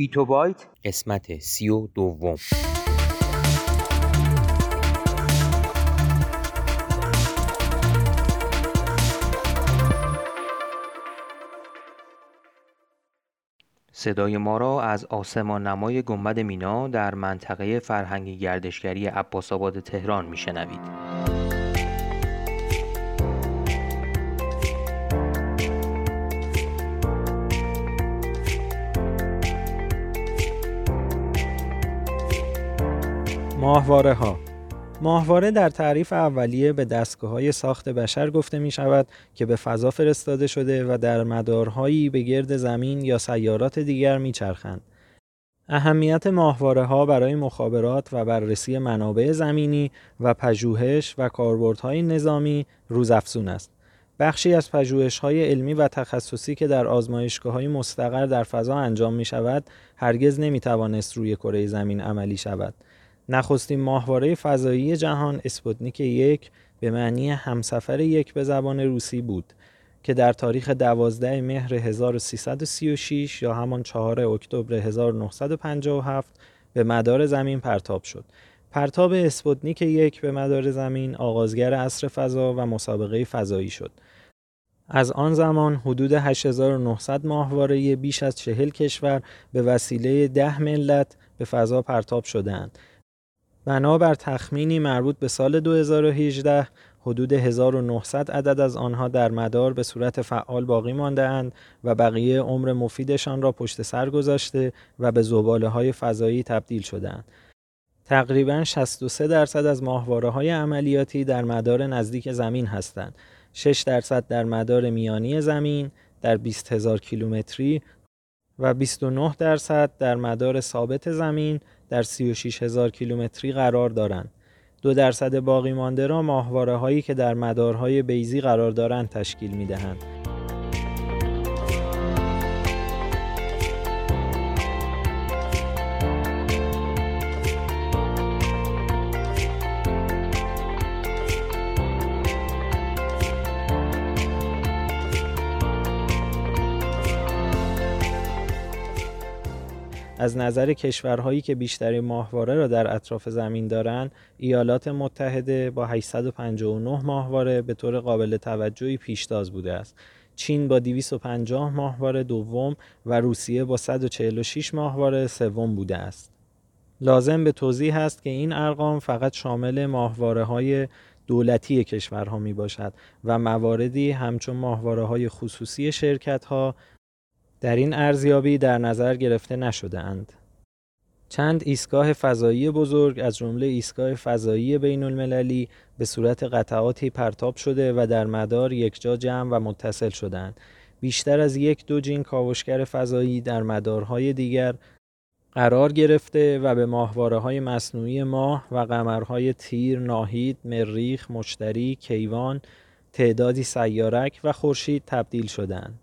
بیتو بایت قسمت سی و دوم صدای ما را از آسمان نمای گنبد مینا در منطقه فرهنگی گردشگری عباس آباد تهران میشنوید. ماهواره ها ماهواره در تعریف اولیه به دستگاه های ساخت بشر گفته می شود که به فضا فرستاده شده و در مدارهایی به گرد زمین یا سیارات دیگر می چرخند. اهمیت ماهواره ها برای مخابرات و بررسی منابع زمینی و پژوهش و کاربردهای نظامی روزافزون است. بخشی از های علمی و تخصصی که در های مستقر در فضا انجام می شود، هرگز نمی توانست روی کره زمین عملی شود. نخستین ماهواره فضایی جهان اسپوتنیک یک به معنی همسفر یک به زبان روسی بود که در تاریخ 12 مهر 1336 یا همان 4 اکتبر 1957 به مدار زمین پرتاب شد. پرتاب اسپوتنیک یک به مدار زمین آغازگر عصر فضا و مسابقه فضایی شد. از آن زمان حدود 8900 ماهواره بیش از چهل کشور به وسیله ده ملت به فضا پرتاب شدهاند بنابر تخمینی مربوط به سال 2018 حدود 1900 عدد از آنها در مدار به صورت فعال باقی مانده اند و بقیه عمر مفیدشان را پشت سر گذاشته و به زباله های فضایی تبدیل شدهاند. تقریبا 63 درصد از ماهواره های عملیاتی در مدار نزدیک زمین هستند. 6 درصد در مدار میانی زمین در 20 هزار کیلومتری و 29 درصد در مدار ثابت زمین در 36 هزار کیلومتری قرار دارند. دو درصد باقی مانده را ماهواره هایی که در مدارهای بیزی قرار دارند تشکیل می دهند. از نظر کشورهایی که بیشترین ماهواره را در اطراف زمین دارند ایالات متحده با 859 ماهواره به طور قابل توجهی پیشتاز بوده است. چین با 250 ماهواره دوم و روسیه با 146 ماهواره سوم بوده است. لازم به توضیح است که این ارقام فقط شامل ماهواره های دولتی کشورها می باشد و مواردی همچون ماهواره های خصوصی شرکت ها در این ارزیابی در نظر گرفته نشده اند. چند ایستگاه فضایی بزرگ از جمله ایستگاه فضایی بین المللی به صورت قطعاتی پرتاب شده و در مدار یکجا جمع و متصل شدند. بیشتر از یک دو جین کاوشگر فضایی در مدارهای دیگر قرار گرفته و به ماهواره های مصنوعی ماه و قمرهای تیر، ناهید، مریخ، مشتری، کیوان، تعدادی سیارک و خورشید تبدیل شدند.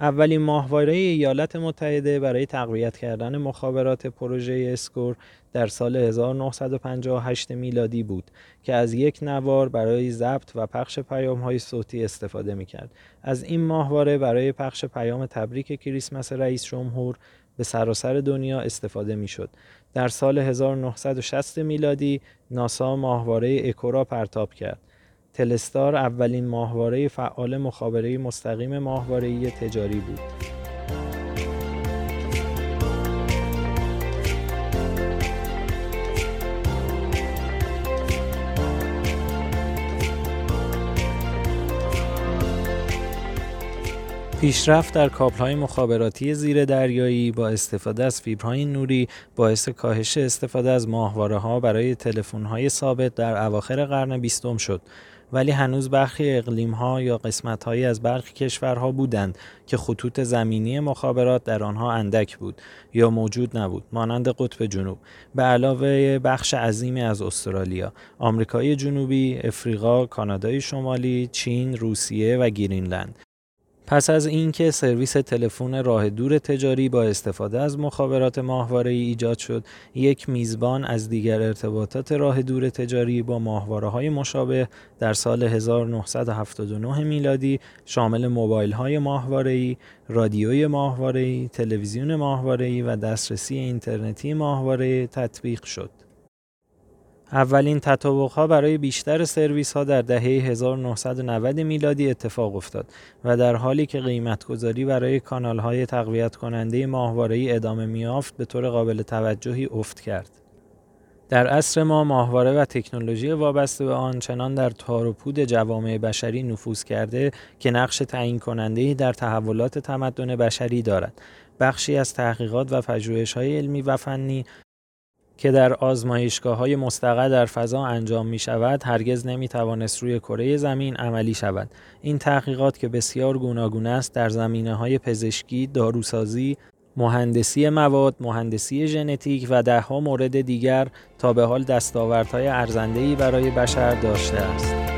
اولین ماهواره ایالات متحده برای تقویت کردن مخابرات پروژه اسکور در سال 1958 میلادی بود که از یک نوار برای ضبط و پخش پیام های صوتی استفاده می کرد. از این ماهواره برای پخش پیام تبریک کریسمس رئیس جمهور به سراسر دنیا استفاده می شد. در سال 1960 میلادی ناسا ماهواره اکو را پرتاب کرد. تلستار اولین ماهواره فعال مخابره مستقیم ماهواره‌ای تجاری بود. پیشرفت در کابل‌های مخابراتی زیر دریایی با استفاده از فیبرهای نوری باعث کاهش استفاده از ماهواره‌ها برای تلفن‌های ثابت در اواخر قرن بیستم شد ولی هنوز برخی اقلیم ها یا قسمت هایی از برخی کشورها بودند که خطوط زمینی مخابرات در آنها اندک بود یا موجود نبود مانند قطب جنوب. به علاوه بخش عظیمی از استرالیا آمریکای جنوبی افریقا کانادای شمالی چین روسیه و گرینلند. پس از اینکه سرویس تلفن راه دور تجاری با استفاده از مخابرات ماهواره ای ایجاد شد، یک میزبان از دیگر ارتباطات راه دور تجاری با ماهواره های مشابه در سال 1979 میلادی شامل موبایل های ماهواره ای، رادیوی ماهواره ای، تلویزیون ماهواره ای و دسترسی اینترنتی ماهواره تطبیق شد. اولین ها برای بیشتر سرویس ها در دهه 1990 میلادی اتفاق افتاد و در حالی که قیمتگذاری برای کانال های تقویت کننده ماهواره ادامه میافت به طور قابل توجهی افت کرد. در عصر ما ماهواره و تکنولوژی وابسته به آن چنان در تار و پود جوامع بشری نفوذ کرده که نقش تعیین کننده در تحولات تمدن بشری دارد. بخشی از تحقیقات و های علمی و فنی که در آزمایشگاه های مستقر در فضا انجام می شود هرگز نمی توانست روی کره زمین عملی شود. این تحقیقات که بسیار گوناگون است در زمینه های پزشکی، داروسازی، مهندسی مواد، مهندسی ژنتیک و دهها مورد دیگر تا به حال دستاوردهای ارزنده‌ای برای بشر داشته است.